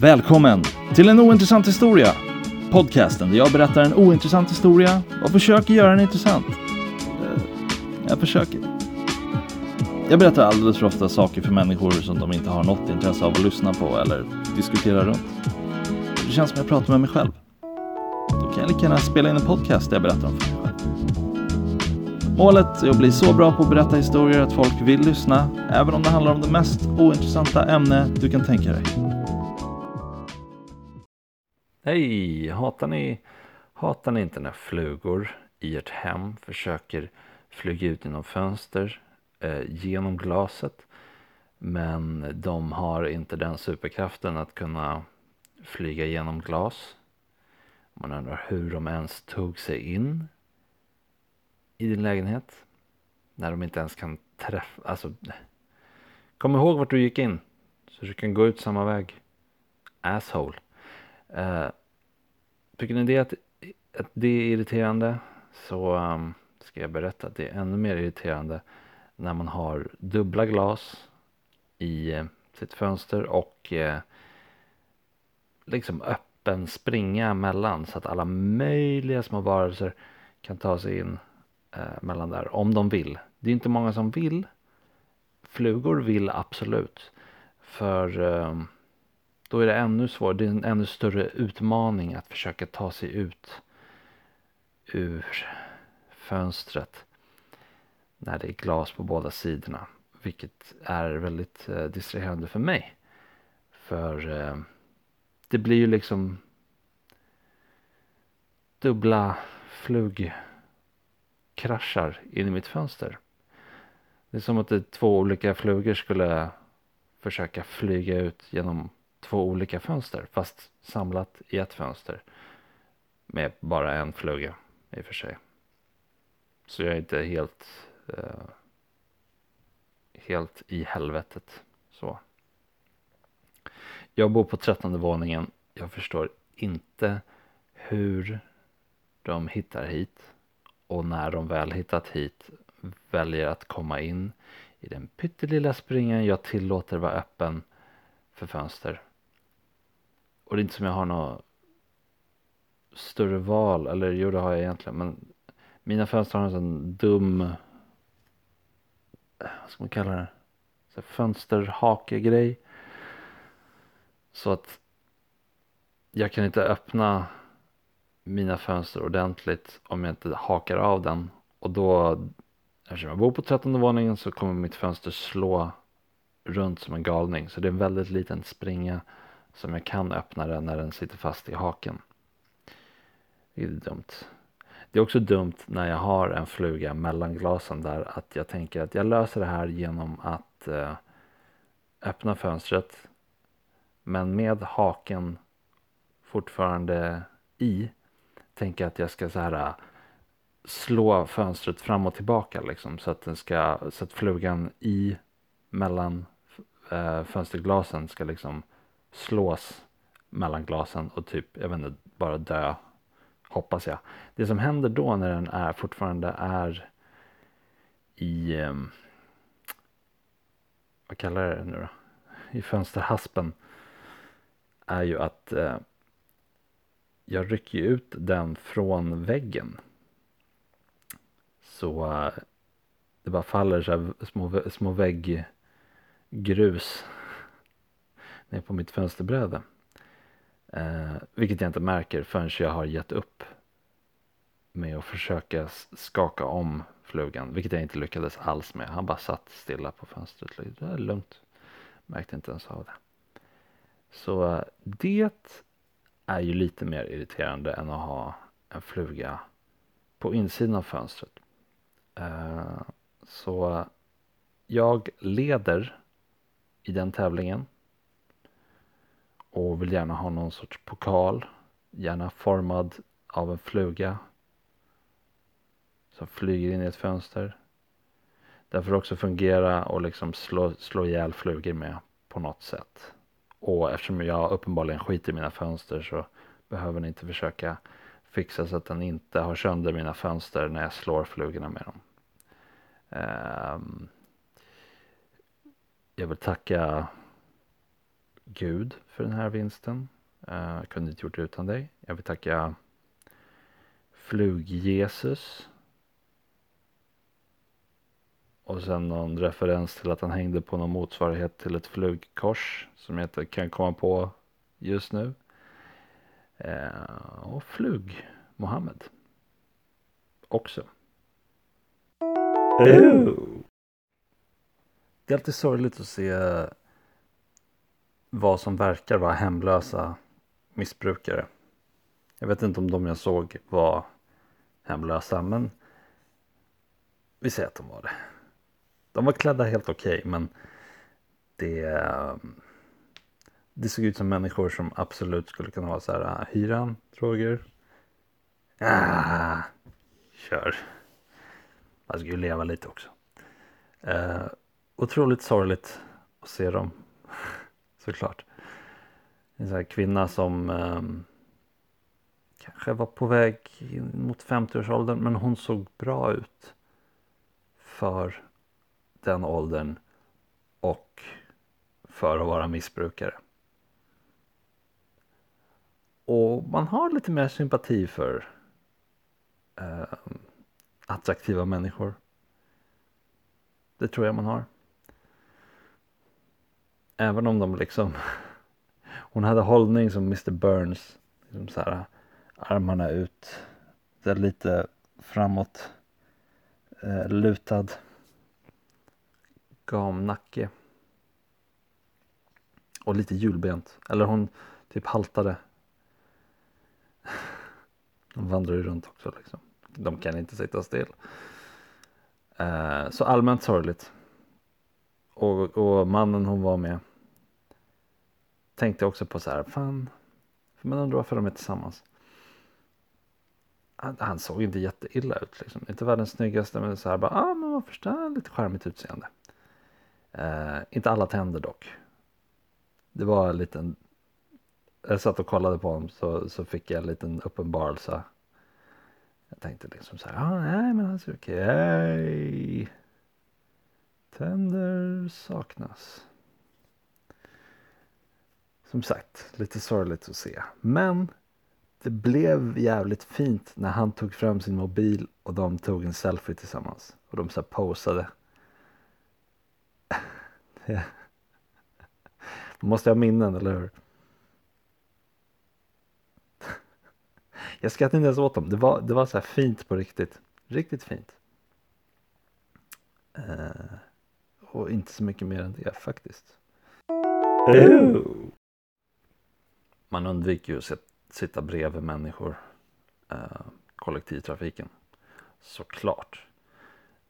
Välkommen till en ointressant historia. Podcasten där jag berättar en ointressant historia och försöker göra den intressant. Jag försöker. Jag berättar alldeles för ofta saker för människor som de inte har något intresse av att lyssna på eller diskutera runt. Det känns som jag pratar med mig själv. Då kan jag lika gärna spela in en podcast där jag berättar om för mig själv. Målet är att bli så bra på att berätta historier att folk vill lyssna, även om det handlar om det mest ointressanta ämne du kan tänka dig. Hej! Hatar ni, hatar ni inte när flugor i ert hem försöker flyga ut genom fönster eh, genom glaset men de har inte den superkraften att kunna flyga genom glas. Man undrar hur de ens tog sig in i din lägenhet när de inte ens kan träffa, alltså kom ihåg vart du gick in så du kan gå ut samma väg. Asshole. Uh, tycker ni det att, att det är irriterande så um, ska jag berätta att det är ännu mer irriterande när man har dubbla glas i eh, sitt fönster och eh, liksom öppen springa mellan så att alla möjliga små varelser kan ta sig in eh, mellan där om de vill. Det är inte många som vill. Flugor vill absolut. För eh, då är det ännu svårare, det är en ännu större utmaning att försöka ta sig ut ur fönstret när det är glas på båda sidorna. Vilket är väldigt eh, distraherande för mig. För eh, det blir ju liksom dubbla flugkraschar in i mitt fönster. Det är som att det två olika flugor skulle försöka flyga ut genom två olika fönster fast samlat i ett fönster. Med bara en fluga i och för sig. Så jag är inte helt eh, helt i helvetet så. Jag bor på trettonde våningen. Jag förstår inte hur de hittar hit och när de väl hittat hit väljer att komma in i den pyttelilla springen jag tillåter vara öppen för fönster. Och det är inte som jag har något större val, eller jo det har jag egentligen, men mina fönster har en sån dum, vad ska man kalla det, så fönsterhake-grej. Så att jag kan inte öppna mina fönster ordentligt om jag inte hakar av den. Och då, eftersom jag bor på trettonde våningen så kommer mitt fönster slå runt som en galning. Så det är en väldigt liten springa som jag kan öppna den när den sitter fast i haken. Det är dumt. Det är också dumt när jag har en fluga mellan glasen där att jag tänker att jag löser det här genom att eh, öppna fönstret men med haken fortfarande i tänker att jag ska så här eh, slå fönstret fram och tillbaka liksom så att den ska så att flugan i mellan eh, fönsterglasen ska liksom slås mellan glasen och typ, jag vet inte, bara dö. Hoppas jag. Det som händer då när den är fortfarande är i, eh, vad kallar jag det nu då? I fönsterhaspen. Är ju att eh, jag rycker ut den från väggen. Så eh, det bara faller så här små, små vägggrus ner på mitt fönsterbräde. Eh, vilket jag inte märker förrän jag har gett upp med att försöka skaka om flugan. Vilket jag inte lyckades alls med. Han bara satt stilla på fönstret. Det är lugnt. Märkte inte ens av det. Så eh, det är ju lite mer irriterande än att ha en fluga på insidan av fönstret. Eh, så jag leder i den tävlingen och vill gärna ha någon sorts pokal. Gärna formad av en fluga. Som flyger in i ett fönster. Den får också fungera och liksom slå, slå ihjäl flugor med på något sätt. Och eftersom jag uppenbarligen skiter i mina fönster så behöver ni inte försöka fixa så att den inte har sönder mina fönster när jag slår flugorna med dem. Um, jag vill tacka Gud för den här vinsten. Uh, kunde inte gjort det utan dig. Jag vill tacka Flug-Jesus. Och sen någon referens till att han hängde på någon motsvarighet till ett flugkors som jag inte kan komma på just nu. Uh, och Flug Mohammed. Också. Oh. Det är alltid sorgligt att se vad som verkar vara hemlösa missbrukare. Jag vet inte om de jag såg var hemlösa men vi säger att de var det. De var klädda helt okej okay, men det, det såg ut som människor som absolut skulle kunna vara så här ah, hyran, droger. Ah, kör. Man ska ju leva lite också. Eh, otroligt sorgligt att se dem. Såklart. En sån här kvinna som eh, kanske var på väg mot 50-årsåldern men hon såg bra ut för den åldern och för att vara missbrukare. Och man har lite mer sympati för eh, attraktiva människor. Det tror jag man har. Även om de liksom Hon hade hållning som Mr Burns. Liksom så här, armarna ut. Det lite framåt. Eh, lutad. Gamnacke. Och lite hjulbent. Eller hon typ haltade. De vandrar ju runt också liksom. De kan inte sitta still. Eh, så allmänt sorgligt. Och, och mannen hon var med tänkte också på så här, fan, man undrar varför de är tillsammans. Han, han såg inte jätteilla ut liksom. Inte världens snyggaste men så här bara, ah men man förstår, lite charmigt utseende. Eh, inte alla tänder dock. Det var en liten, jag satt och kollade på honom så, så fick jag en liten uppenbarelse jag tänkte liksom så här, ah, nej men han ser okej. Okay. Tänder saknas. Som sagt, lite sorgligt att se. Men det blev jävligt fint när han tog fram sin mobil och de tog en selfie tillsammans. Och de så posade. Man måste ha minnen, eller hur? Jag skrattade inte ens åt dem. Det var, det var så här fint på riktigt. Riktigt fint. Uh, och inte så mycket mer än det faktiskt. Oh. Man undviker ju att sitta bredvid människor. Eh, kollektivtrafiken. Såklart.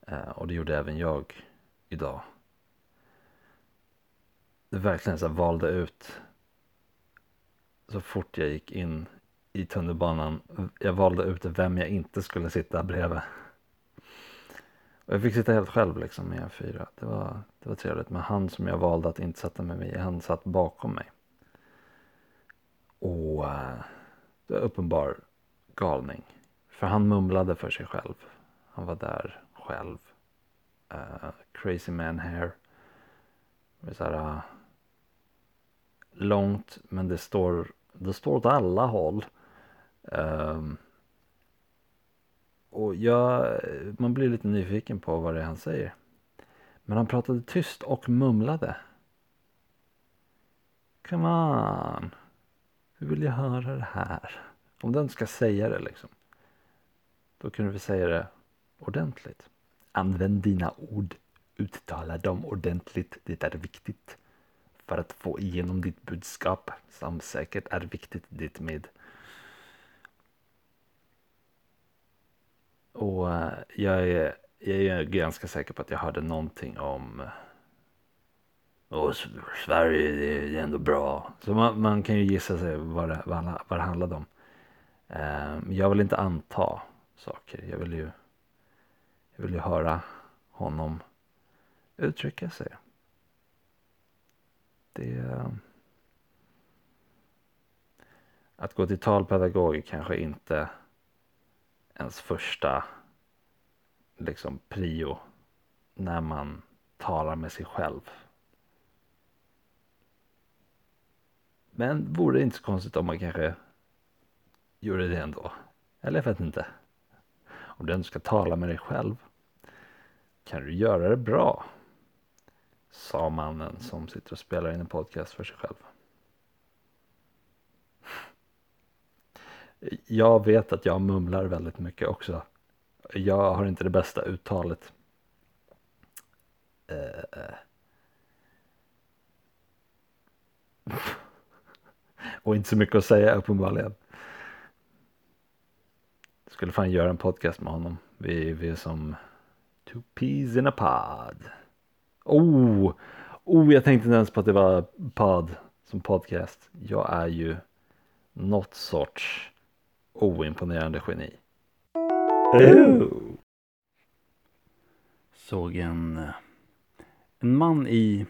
Eh, och det gjorde även jag idag. Det verkligen så valde ut så fort jag gick in i tunnelbanan. Jag valde ut vem jag inte skulle sitta bredvid. Och jag fick sitta helt själv liksom med en fyra. Det var, det var trevligt. Men han som jag valde att inte sätta med mig, han satt bakom mig. Och uh, det var uppenbar galning. För han mumlade för sig själv. Han var där själv. Uh, crazy man hair. Det så här, uh, långt men det står, det står åt alla håll. Um, och jag, man blir lite nyfiken på vad det är han säger. Men han pratade tyst och mumlade. Come on. Hur vill jag höra det här? Om den ska säga det liksom. Då kunde vi säga det ordentligt. Använd dina ord. Uttala dem ordentligt. Det är viktigt. För att få igenom ditt budskap. Som säkert är viktigt ditt med. Och eh, jag är, jag är ganska säker på att jag hörde någonting om eh, och Sverige det är ändå bra. Så man, man kan ju gissa sig vad det, vad, vad det handlade om. Eh, jag vill inte anta saker. Jag vill ju, jag vill ju höra honom uttrycka sig. Det... Ehm, att gå till talpedagog är kanske inte ens första liksom prio när man talar med sig själv. Men vore det inte så konstigt om man kanske gjorde det ändå? Eller jag vet inte. Om du ändå ska tala med dig själv kan du göra det bra? Sa mannen som sitter och spelar in en podcast för sig själv. Jag vet att jag mumlar väldigt mycket också. Jag har inte det bästa uttalet. Uh. Och inte så mycket att säga uppenbarligen. Skulle fan göra en podcast med honom. Vi, vi är som two peas in a pod. Oh, oh, jag tänkte inte ens på att det var pod som podcast. Jag är ju något sorts oimponerande geni. Oh. Såg en, en man i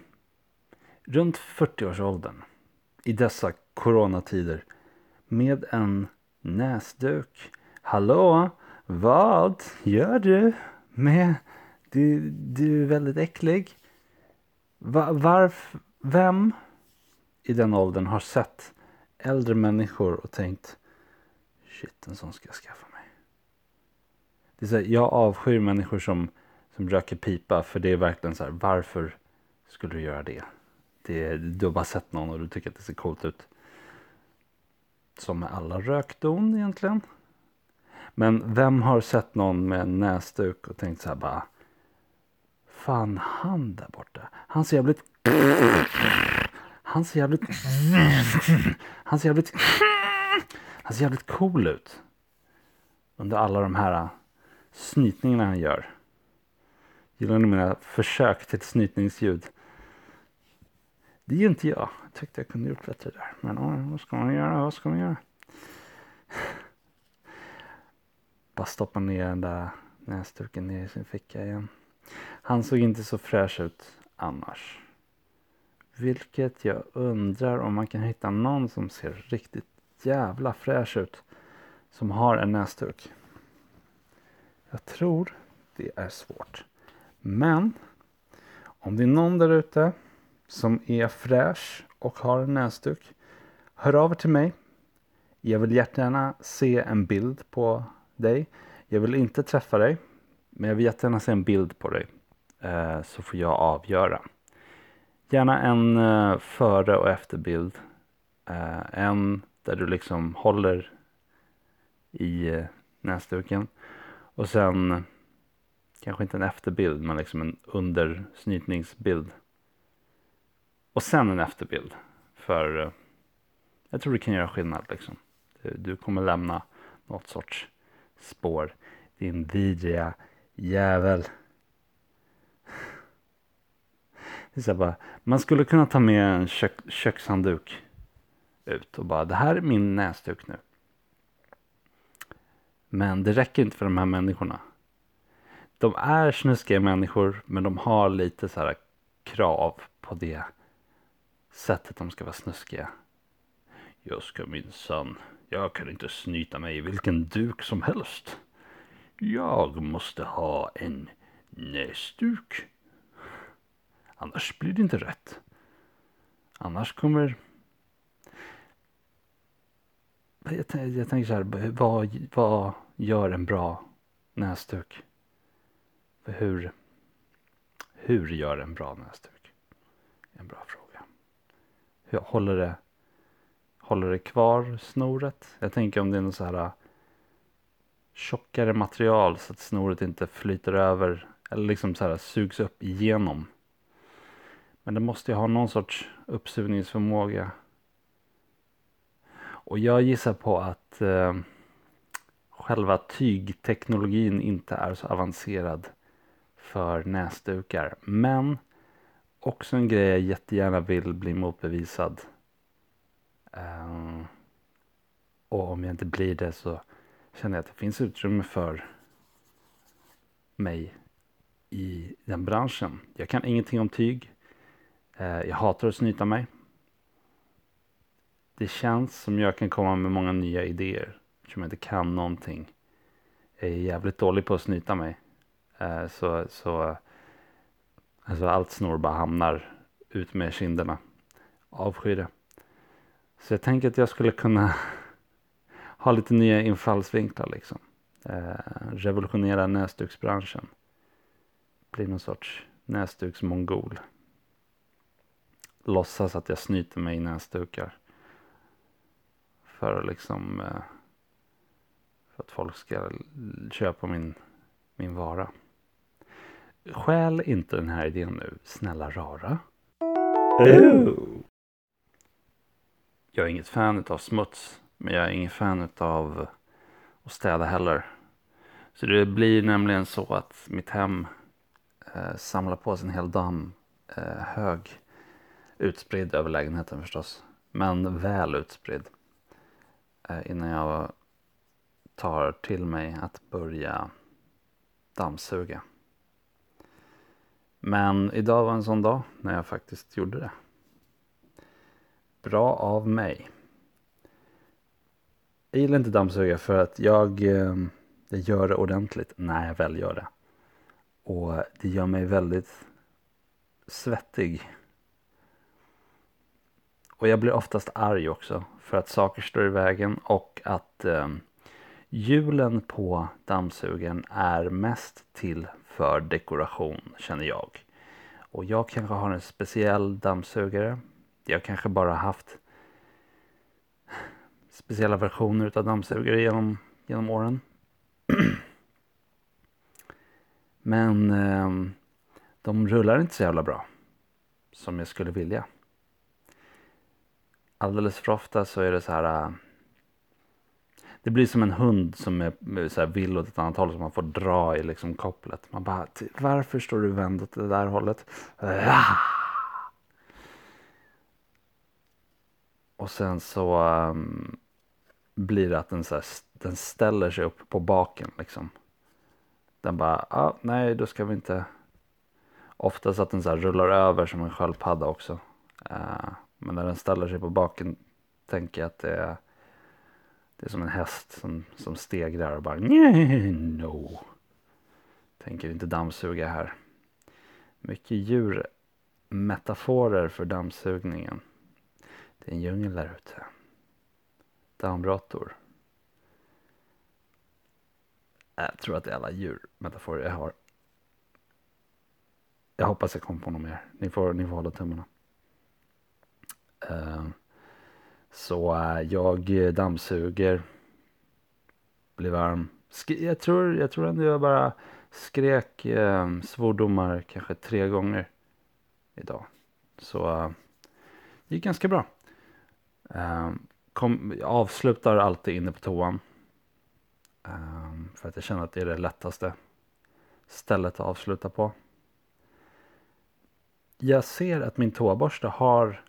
runt 40-årsåldern i dessa coronatider med en näsduk. Hallå, vad gör du med... Du, du är väldigt äcklig. Va, varf, vem i den åldern har sett äldre människor och tänkt shit, en sån ska jag skaffa mig. Det är så här, jag avskyr människor som, som röker pipa för det är verkligen så här, varför skulle du göra det? det? Du har bara sett någon och du tycker att det ser coolt ut. Som med alla rökdon egentligen. Men vem har sett någon med en näsduk och tänkt så här bara. Fan han där borta. Han ser jävligt. Han ser jävligt. Han ser jävligt. Han ser jävligt cool ut. Under alla de här snytningarna han gör. Gillar ni mina försök till ett snytningsljud? Det är ju inte jag. Jag tyckte jag kunde gjort bättre där. Men ja, vad ska man göra? Vad ska man göra? Bara stoppa ner den där näsduken ner i sin ficka igen. Han såg inte så fräsch ut annars. Vilket jag undrar om man kan hitta någon som ser riktigt jävla fräsch ut. Som har en näsduk. Jag tror det är svårt. Men om det är någon där ute som är fräsch och har en näsduk. Hör av er till mig. Jag vill jättegärna se en bild på dig. Jag vill inte träffa dig. Men jag vill jättegärna se en bild på dig. Eh, så får jag avgöra. Gärna en eh, före och efterbild. Eh, en där du liksom håller i näsduken. Och sen kanske inte en efterbild men liksom en undersnytningsbild. Och sen en efterbild. För eh, jag tror det kan göra skillnad liksom. Du, du kommer lämna något sorts spår. Din vidriga jävel. Det är så bara, man skulle kunna ta med en kök, kökshandduk ut och bara det här är min näsduk nu. Men det räcker inte för de här människorna. De är snuskiga människor men de har lite så här krav på det sättet de ska vara snuskiga. Jag ska minsann, jag kan inte snyta mig i vilken duk som helst. Jag måste ha en näsduk. Annars blir det inte rätt. Annars kommer... Jag, jag tänker så här, vad, vad gör en bra näsduk? Hur, hur gör en bra näsduk? En bra fråga. Håller det, håller det kvar snoret? Jag tänker om det är något så här äh, tjockare material så att snoret inte flyter över eller liksom så här sugs upp igenom. Men det måste ju ha någon sorts uppsugningsförmåga. Och jag gissar på att eh, själva tygteknologin inte är så avancerad för näsdukar. Men också en grej jag jättegärna vill bli motbevisad. Um, och om jag inte blir det så känner jag att det finns utrymme för mig i den branschen. Jag kan ingenting om tyg. Uh, jag hatar att snyta mig. Det känns som jag kan komma med många nya idéer. Eftersom jag inte kan någonting. Jag är jävligt dålig på att snyta mig. Uh, så, så Alltså allt snor bara hamnar ut med kinderna. Avskyr det. Så jag tänker att jag skulle kunna ha lite nya infallsvinklar liksom. Eh, revolutionera näsduksbranschen. Bli någon sorts näsduksmongol. Låtsas att jag snyter mig i näsdukar. För att liksom eh, för att folk ska köpa min, min vara. Skäl inte den här idén nu, snälla rara. Oh. Jag är inget fan av smuts, men jag är ingen fan av att städa heller. Så det blir nämligen så att mitt hem eh, samlar på sig en hel damm eh, hög. Utspridd över lägenheten förstås, men väl utspridd. Eh, innan jag tar till mig att börja dammsuga. Men idag var en sån dag när jag faktiskt gjorde det. Bra av mig. Jag gillar inte dammsuga för att jag, eh, jag gör det ordentligt när jag väl gör det. Och det gör mig väldigt svettig. Och jag blir oftast arg också för att saker står i vägen och att eh, hjulen på dammsugaren är mest till för dekoration känner jag. Och jag kanske har en speciell dammsugare. Jag kanske bara haft speciella versioner av dammsugare genom, genom åren. Men eh, de rullar inte så jävla bra som jag skulle vilja. Alldeles för ofta så är det så här. Det blir som en hund som är så här vill åt ett annat håll som man får dra i liksom kopplet. Man bara, varför står du vänd åt det där hållet? Ah! Och sen så um, blir det att den, så här, den ställer sig upp på baken liksom. Den bara, ah, nej då ska vi inte. Oftast att den så här rullar över som en sköldpadda också. Uh, men när den ställer sig på baken tänker jag att det är det är som en häst som, som stegrar och bara nej, no. Tänker inte dammsuga här. Mycket djurmetaforer för dammsugningen. Det är en djungel där ute. Dammråttor. Jag tror att det är alla djurmetaforer jag har. Jag hoppas jag kommer på något mer. Ni får, ni får hålla tummarna. Uh, så eh, jag dammsuger. Blir varm. Jag, tror, jag tror ändå jag bara skrek eh, svordomar kanske tre gånger idag. Så äh, det gick ganska bra. Eh, kom, jag avslutar alltid inne på toan. Eh, för att jag känner att det är det lättaste stället att avsluta på. Jag ser att min toaborste har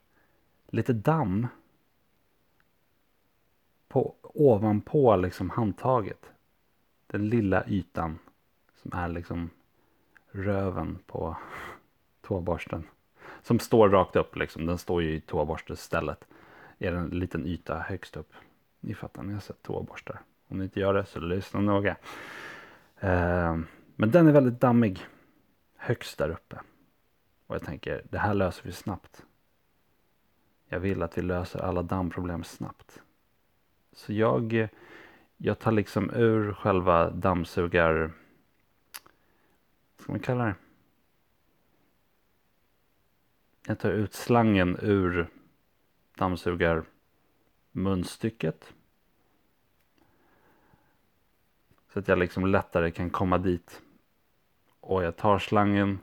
lite damm på, ovanpå liksom handtaget. Den lilla ytan som är liksom röven på toaborsten. Som står rakt upp liksom. Den står ju i toaborstestället. Är en liten yta högst upp. Ni fattar, ni har sett toaborstar. Om ni inte gör det så lyssna noga. Eh, men den är väldigt dammig. Högst där uppe. Och jag tänker, det här löser vi snabbt. Jag vill att vi löser alla dammproblem snabbt. Så jag, jag tar liksom ur själva dammsugar... Vad ska man kalla det? Jag tar ut slangen ur dammsugarmunstycket. Så att jag liksom lättare kan komma dit. Och jag tar slangen,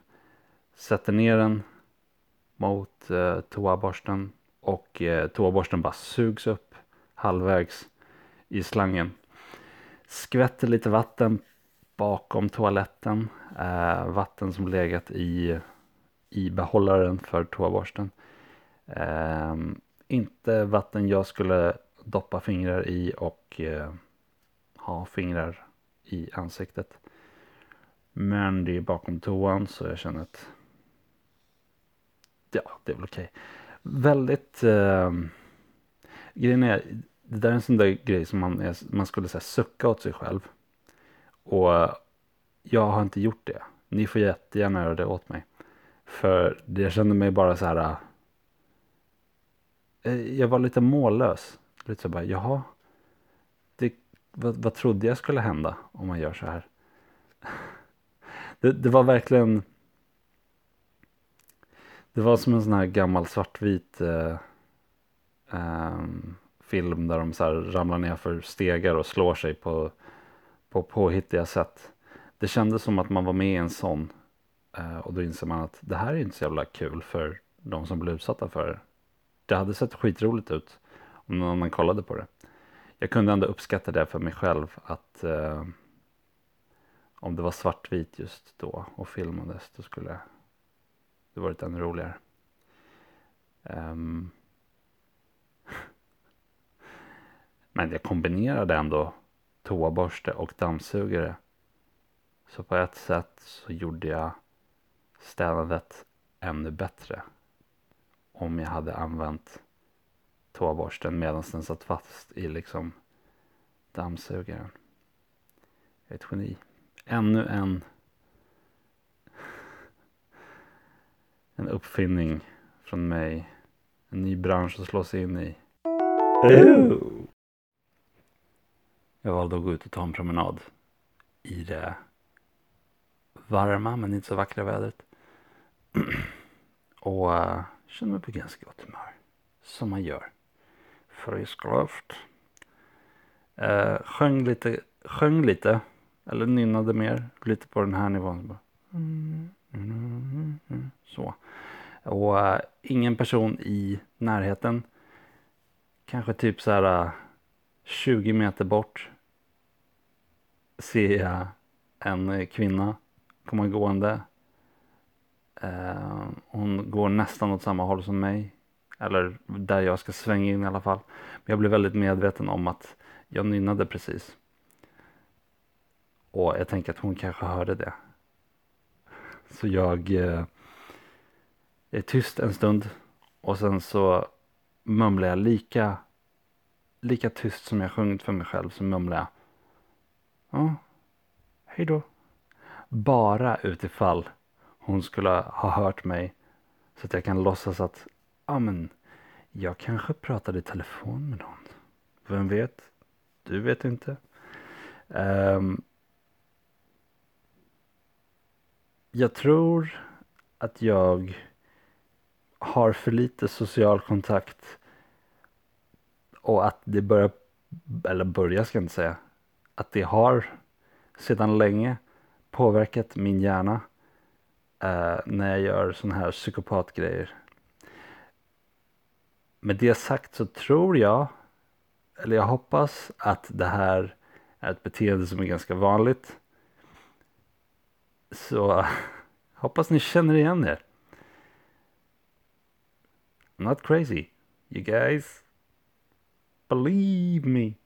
sätter ner den mot eh, toaborsten och eh, toaborsten bara sugs upp halvvägs i slangen. Skvätter lite vatten bakom toaletten. Eh, vatten som legat i, i behållaren för toaborsten. Eh, inte vatten jag skulle doppa fingrar i och eh, ha fingrar i ansiktet. Men det är bakom toan så jag känner att ja, det är väl okej. Väldigt eh, grejen är, det där är en sån där grej som man, är, man skulle säga sucka åt sig själv. Och jag har inte gjort det. Ni får jättegärna göra det åt mig. För jag kände mig bara så här. Eh, jag var lite mållös. Lite så bara, jaha. Det, vad, vad trodde jag skulle hända om man gör så här? Det, det var verkligen. Det var som en sån här gammal svartvit eh, ehm, film där de så här ramlar ner för stegar och slår sig på, på påhittiga sätt. Det kändes som att man var med i en sån. Eh, och då inser man att det här är inte så jävla kul för de som blir utsatta för det. Det hade sett skitroligt ut om någon annan kollade på det. Jag kunde ändå uppskatta det för mig själv att eh, om det var svartvit just då och filmades då skulle det varit ännu roligare. Um, men jag kombinerade ändå toaborste och dammsugare. Så på ett sätt så gjorde jag städandet ännu bättre om jag hade använt toaborsten medan den satt fast i liksom dammsugaren. Jag är ett geni. Ännu en en uppfinning från mig. En ny bransch att slå sig in i. Jag valde att gå ut och ta en promenad i det varma men inte så vackra vädret. och eh, uh, kände mig på ganska gott humör. Som man gör. Frisk luft. Uh, sjöng lite, sjöng lite. Eller nynnade mer. Lite på den här nivån. Så. Och uh, ingen person i närheten. Kanske typ så här uh, 20 meter bort. Ser jag en kvinna komma gående. Eh, hon går nästan åt samma håll som mig. Eller där jag ska svänga in i alla fall. Men jag blev väldigt medveten om att jag nynnade precis. Och jag tänker att hon kanske hörde det. Så jag eh, är tyst en stund. Och sen så mumlar jag lika, lika tyst som jag sjungit för mig själv. Så mumlar jag. Ja, hej då. Bara utifall hon skulle ha hört mig. Så att jag kan låtsas att, ja men, jag kanske pratade i telefon med någon. Vem vet? Du vet inte. Um, jag tror att jag har för lite social kontakt. Och att det börjar, eller börjar ska jag inte säga, att det har sedan länge påverkat min hjärna eh, när jag gör sådana här psykopatgrejer. Med det sagt så tror jag, eller jag hoppas att det här är ett beteende som är ganska vanligt. Så hoppas ni känner igen er. not crazy. You guys, believe me.